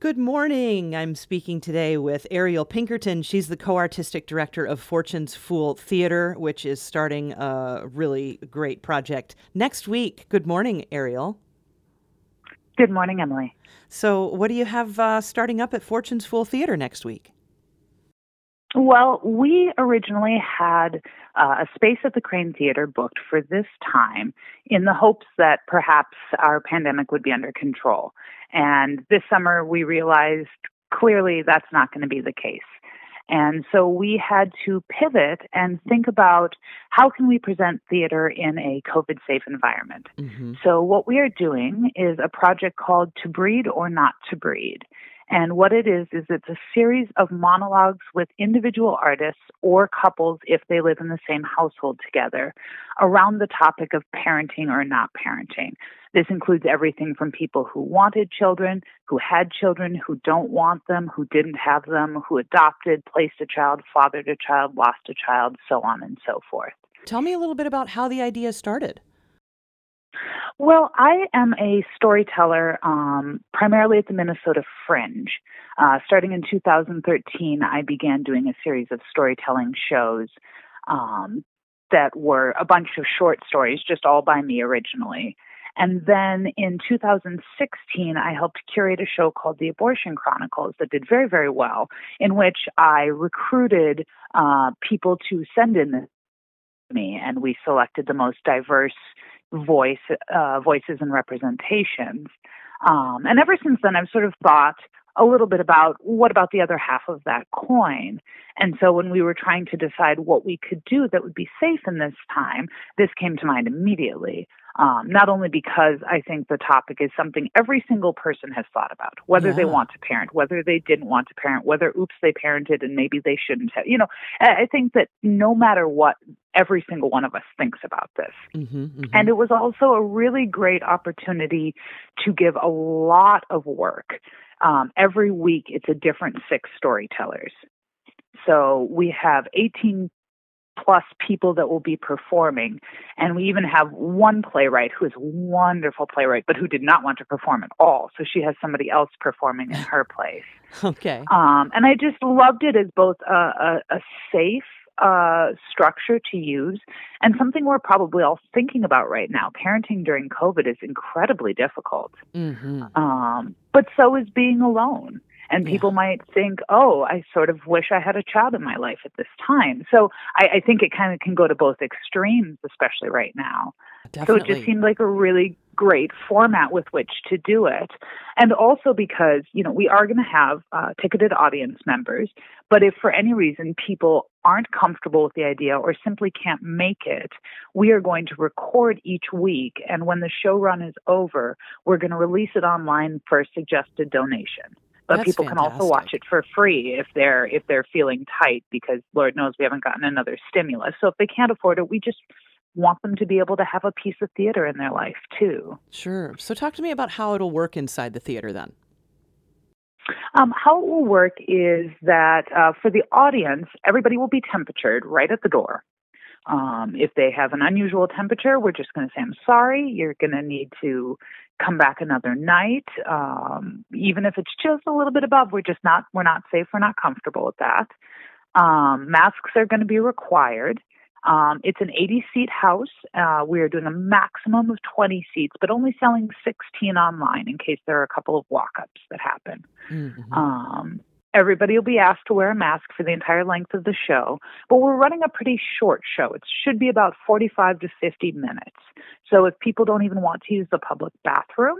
Good morning. I'm speaking today with Ariel Pinkerton. She's the co artistic director of Fortune's Fool Theater, which is starting a really great project next week. Good morning, Ariel. Good morning, Emily. So, what do you have uh, starting up at Fortune's Fool Theater next week? Well, we originally had uh, a space at the Crane Theater booked for this time in the hopes that perhaps our pandemic would be under control. And this summer we realized clearly that's not going to be the case. And so we had to pivot and think about how can we present theater in a COVID safe environment. Mm-hmm. So what we are doing is a project called To Breed or Not to Breed. And what it is, is it's a series of monologues with individual artists or couples if they live in the same household together around the topic of parenting or not parenting. This includes everything from people who wanted children, who had children, who don't want them, who didn't have them, who adopted, placed a child, fathered a child, lost a child, so on and so forth. Tell me a little bit about how the idea started. Well, I am a storyteller um, primarily at the Minnesota Fringe. Uh, starting in 2013, I began doing a series of storytelling shows um, that were a bunch of short stories, just all by me originally. And then in 2016, I helped curate a show called The Abortion Chronicles that did very, very well, in which I recruited uh, people to send in me, and we selected the most diverse voice, uh, voices and representations. Um, and ever since then, I've sort of thought a little bit about what about the other half of that coin. And so when we were trying to decide what we could do that would be safe in this time, this came to mind immediately. Um, not only because I think the topic is something every single person has thought about, whether yeah. they want to parent, whether they didn't want to parent, whether oops they parented and maybe they shouldn't have. You know, I think that no matter what, every single one of us thinks about this. Mm-hmm, mm-hmm. And it was also a really great opportunity to give a lot of work. Um, every week, it's a different six storytellers. So we have 18 plus people that will be performing. And we even have one playwright who is a wonderful playwright, but who did not want to perform at all. So she has somebody else performing in her place. okay. Um, and I just loved it as both a, a, a safe uh, structure to use and something we're probably all thinking about right now. Parenting during COVID is incredibly difficult, mm-hmm. um, but so is being alone. And people yeah. might think, oh, I sort of wish I had a child in my life at this time. So I, I think it kind of can go to both extremes, especially right now. Definitely. So it just seemed like a really great format with which to do it. And also because, you know, we are going to have uh, ticketed audience members, but if for any reason people aren't comfortable with the idea or simply can't make it, we are going to record each week. And when the show run is over, we're going to release it online for a suggested donation but That's people fantastic. can also watch it for free if they're if they're feeling tight because Lord knows we haven't gotten another stimulus. So if they can't afford it, we just want them to be able to have a piece of theater in their life too. Sure. So talk to me about how it'll work inside the theater then. Um, how it will work is that uh, for the audience, everybody will be temperatured right at the door. Um, if they have an unusual temperature, we're just going to say, I'm sorry, you're going to need to come back another night. Um, even if it's just a little bit above, we're just not, we're not safe, we're not comfortable with that. Um, masks are going to be required. Um, it's an 80 seat house. Uh, we are doing a maximum of 20 seats, but only selling 16 online in case there are a couple of walk ups that happen. Mm-hmm. Um, Everybody will be asked to wear a mask for the entire length of the show, but we're running a pretty short show. It should be about 45 to 50 minutes. So if people don't even want to use the public bathroom,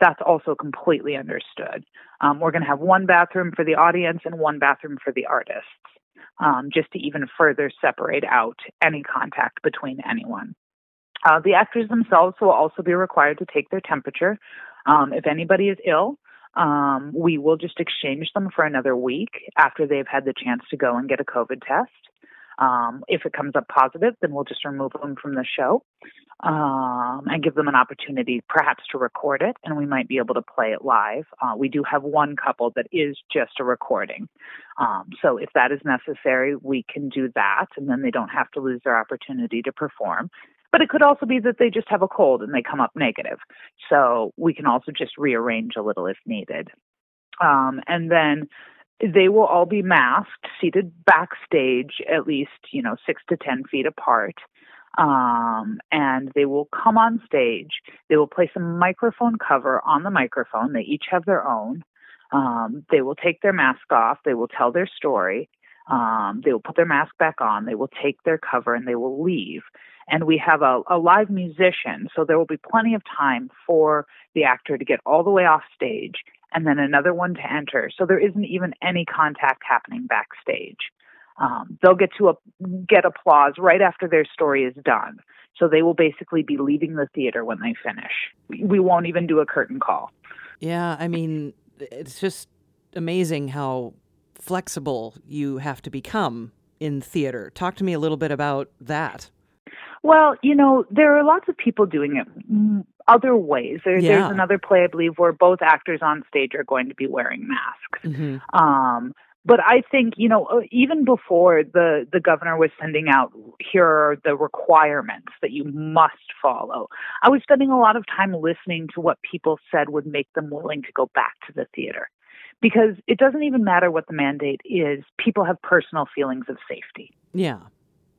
that's also completely understood. Um, we're going to have one bathroom for the audience and one bathroom for the artists, um, just to even further separate out any contact between anyone. Uh, the actors themselves will also be required to take their temperature. Um, if anybody is ill, um, we will just exchange them for another week after they've had the chance to go and get a COVID test. Um, if it comes up positive, then we'll just remove them from the show um, and give them an opportunity perhaps to record it, and we might be able to play it live. Uh, we do have one couple that is just a recording. Um, so if that is necessary, we can do that, and then they don't have to lose their opportunity to perform. But it could also be that they just have a cold and they come up negative. So we can also just rearrange a little if needed. Um, and then they will all be masked, seated backstage at least, you know, six to 10 feet apart. Um, and they will come on stage. They will place a microphone cover on the microphone. They each have their own. Um, they will take their mask off. They will tell their story. Um, they will put their mask back on. They will take their cover and they will leave. And we have a, a live musician, so there will be plenty of time for the actor to get all the way off stage and then another one to enter. So there isn't even any contact happening backstage. Um, they'll get to a, get applause right after their story is done. So they will basically be leaving the theater when they finish. We won't even do a curtain call. Yeah, I mean, it's just amazing how flexible you have to become in theater. Talk to me a little bit about that. Well, you know, there are lots of people doing it other ways. There, yeah. There's another play, I believe, where both actors on stage are going to be wearing masks. Mm-hmm. Um, but I think you know uh, even before the the governor was sending out here are the requirements that you must follow. I was spending a lot of time listening to what people said would make them willing to go back to the theater. Because it doesn't even matter what the mandate is, people have personal feelings of safety. Yeah.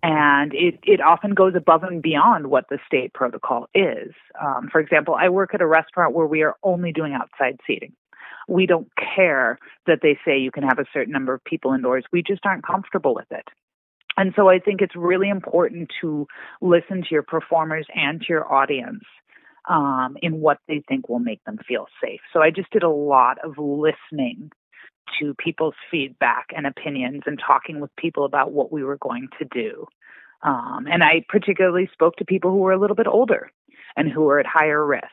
And it, it often goes above and beyond what the state protocol is. Um, for example, I work at a restaurant where we are only doing outside seating we don't care that they say you can have a certain number of people indoors. We just aren't comfortable with it. And so I think it's really important to listen to your performers and to your audience um, in what they think will make them feel safe. So I just did a lot of listening to people's feedback and opinions and talking with people about what we were going to do. Um, and I particularly spoke to people who were a little bit older and who were at higher risk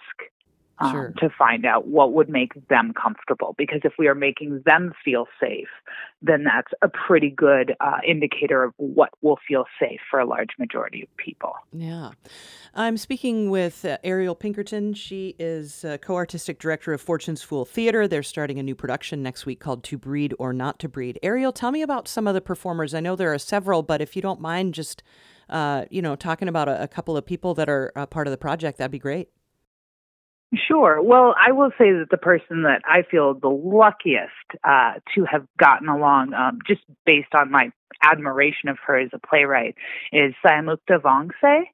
um, sure. to find out what would make them comfortable. Because if we are making them feel safe, then that's a pretty good uh, indicator of what will feel safe for a large majority of people. Yeah. I'm speaking with uh, Ariel Pinkerton. She is uh, co artistic director of Fortune's Fool Theater. They're starting a new production next week called To Breed or Not to Breed. Ariel, tell me about some of the performers. I know there are several, but if you don't mind just uh, you know, talking about a, a, couple of people that are part of the project, that'd be great. Sure. Well, I will say that the person that I feel the luckiest uh, to have gotten along, um, just based on my admiration of her as a playwright, is Saymoukda Vongsay.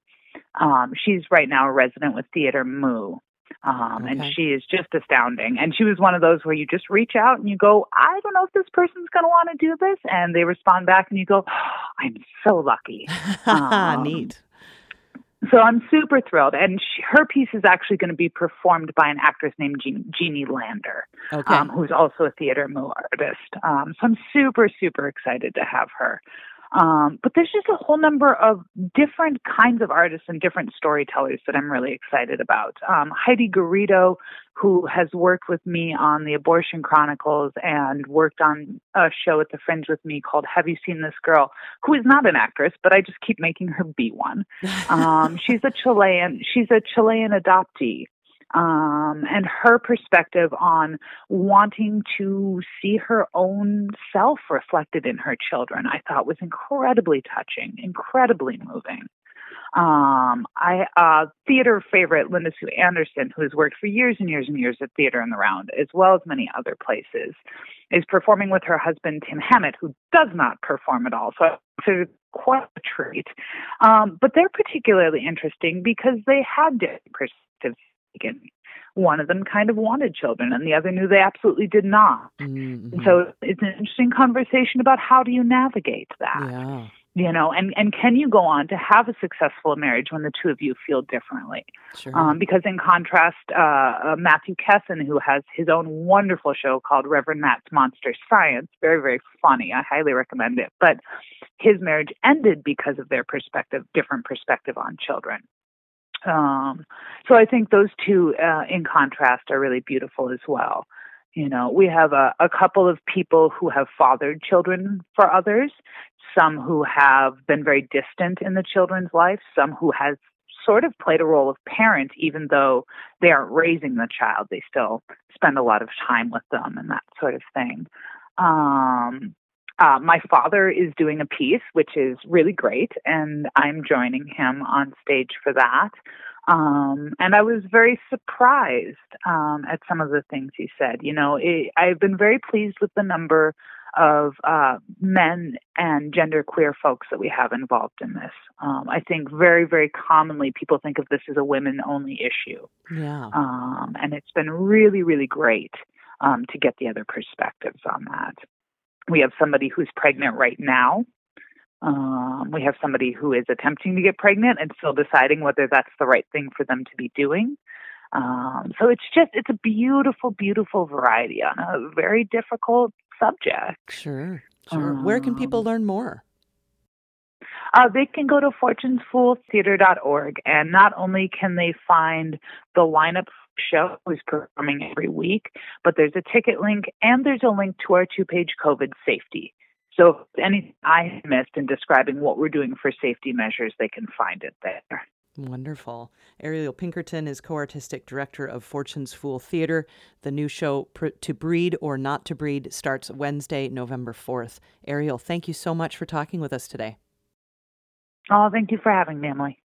Um, she's right now a resident with Theater Mu. Um, okay. And she is just astounding. And she was one of those where you just reach out and you go, I don't know if this person's going to want to do this. And they respond back and you go, oh, I'm so lucky. Um, Neat. So I'm super thrilled. And she, her piece is actually going to be performed by an actress named Jean, Jeannie Lander, okay. um, who's also a Theater Mu artist. Um, so I'm super, super excited to have her. Um, but there's just a whole number of different kinds of artists and different storytellers that I'm really excited about. Um, Heidi Garrido, who has worked with me on the Abortion Chronicles and worked on a show at the Fringe with me called Have You Seen This Girl, who is not an actress, but I just keep making her be one. Um, she's a Chilean. She's a Chilean adoptee um, and her perspective on wanting to see her own self reflected in her children, I thought was incredibly touching, incredibly moving. Um, I uh, theater favorite Linda Sue Anderson, who has worked for years and years and years at Theater in the Round, as well as many other places, is performing with her husband Tim Hammett, who does not perform at all. So it's quite a treat. Um, but they're particularly interesting because they had different perspectives and one of them kind of wanted children and the other knew they absolutely did not. Mm-hmm. So it's an interesting conversation about how do you navigate that. Yeah. You know, and, and can you go on to have a successful marriage when the two of you feel differently? Sure. Um, because in contrast, uh, uh, Matthew Kessen, who has his own wonderful show called Reverend Matt's Monster Science, very, very funny. I highly recommend it. But his marriage ended because of their perspective, different perspective on children. Um, so I think those two, uh, in contrast, are really beautiful as well. You know, we have a, a couple of people who have fathered children for others, some who have been very distant in the children's life, some who has sort of played a role of parent, even though they aren't raising the child. They still spend a lot of time with them and that sort of thing. Um, uh, my father is doing a piece, which is really great, and I'm joining him on stage for that. Um, and I was very surprised um, at some of the things he said. You know, it, I've been very pleased with the number of uh, men and genderqueer folks that we have involved in this. Um, I think very, very commonly people think of this as a women only issue. Yeah. Um, and it's been really, really great um, to get the other perspectives on that. We have somebody who's pregnant right now. Um, we have somebody who is attempting to get pregnant and still deciding whether that's the right thing for them to be doing. Um, so it's just it's a beautiful, beautiful variety on a very difficult subject. Sure, sure. Um, Where can people learn more? Uh, they can go to fortunesfooltheater.org, and not only can they find the lineup show is performing every week, but there's a ticket link and there's a link to our two-page COVID safety. So if anything I missed in describing what we're doing for safety measures, they can find it there. Wonderful. Ariel Pinkerton is co artistic director of Fortune's Fool Theater. The new show, To Breed or Not to Breed, starts Wednesday, November 4th. Ariel, thank you so much for talking with us today. Oh, thank you for having me, Emily.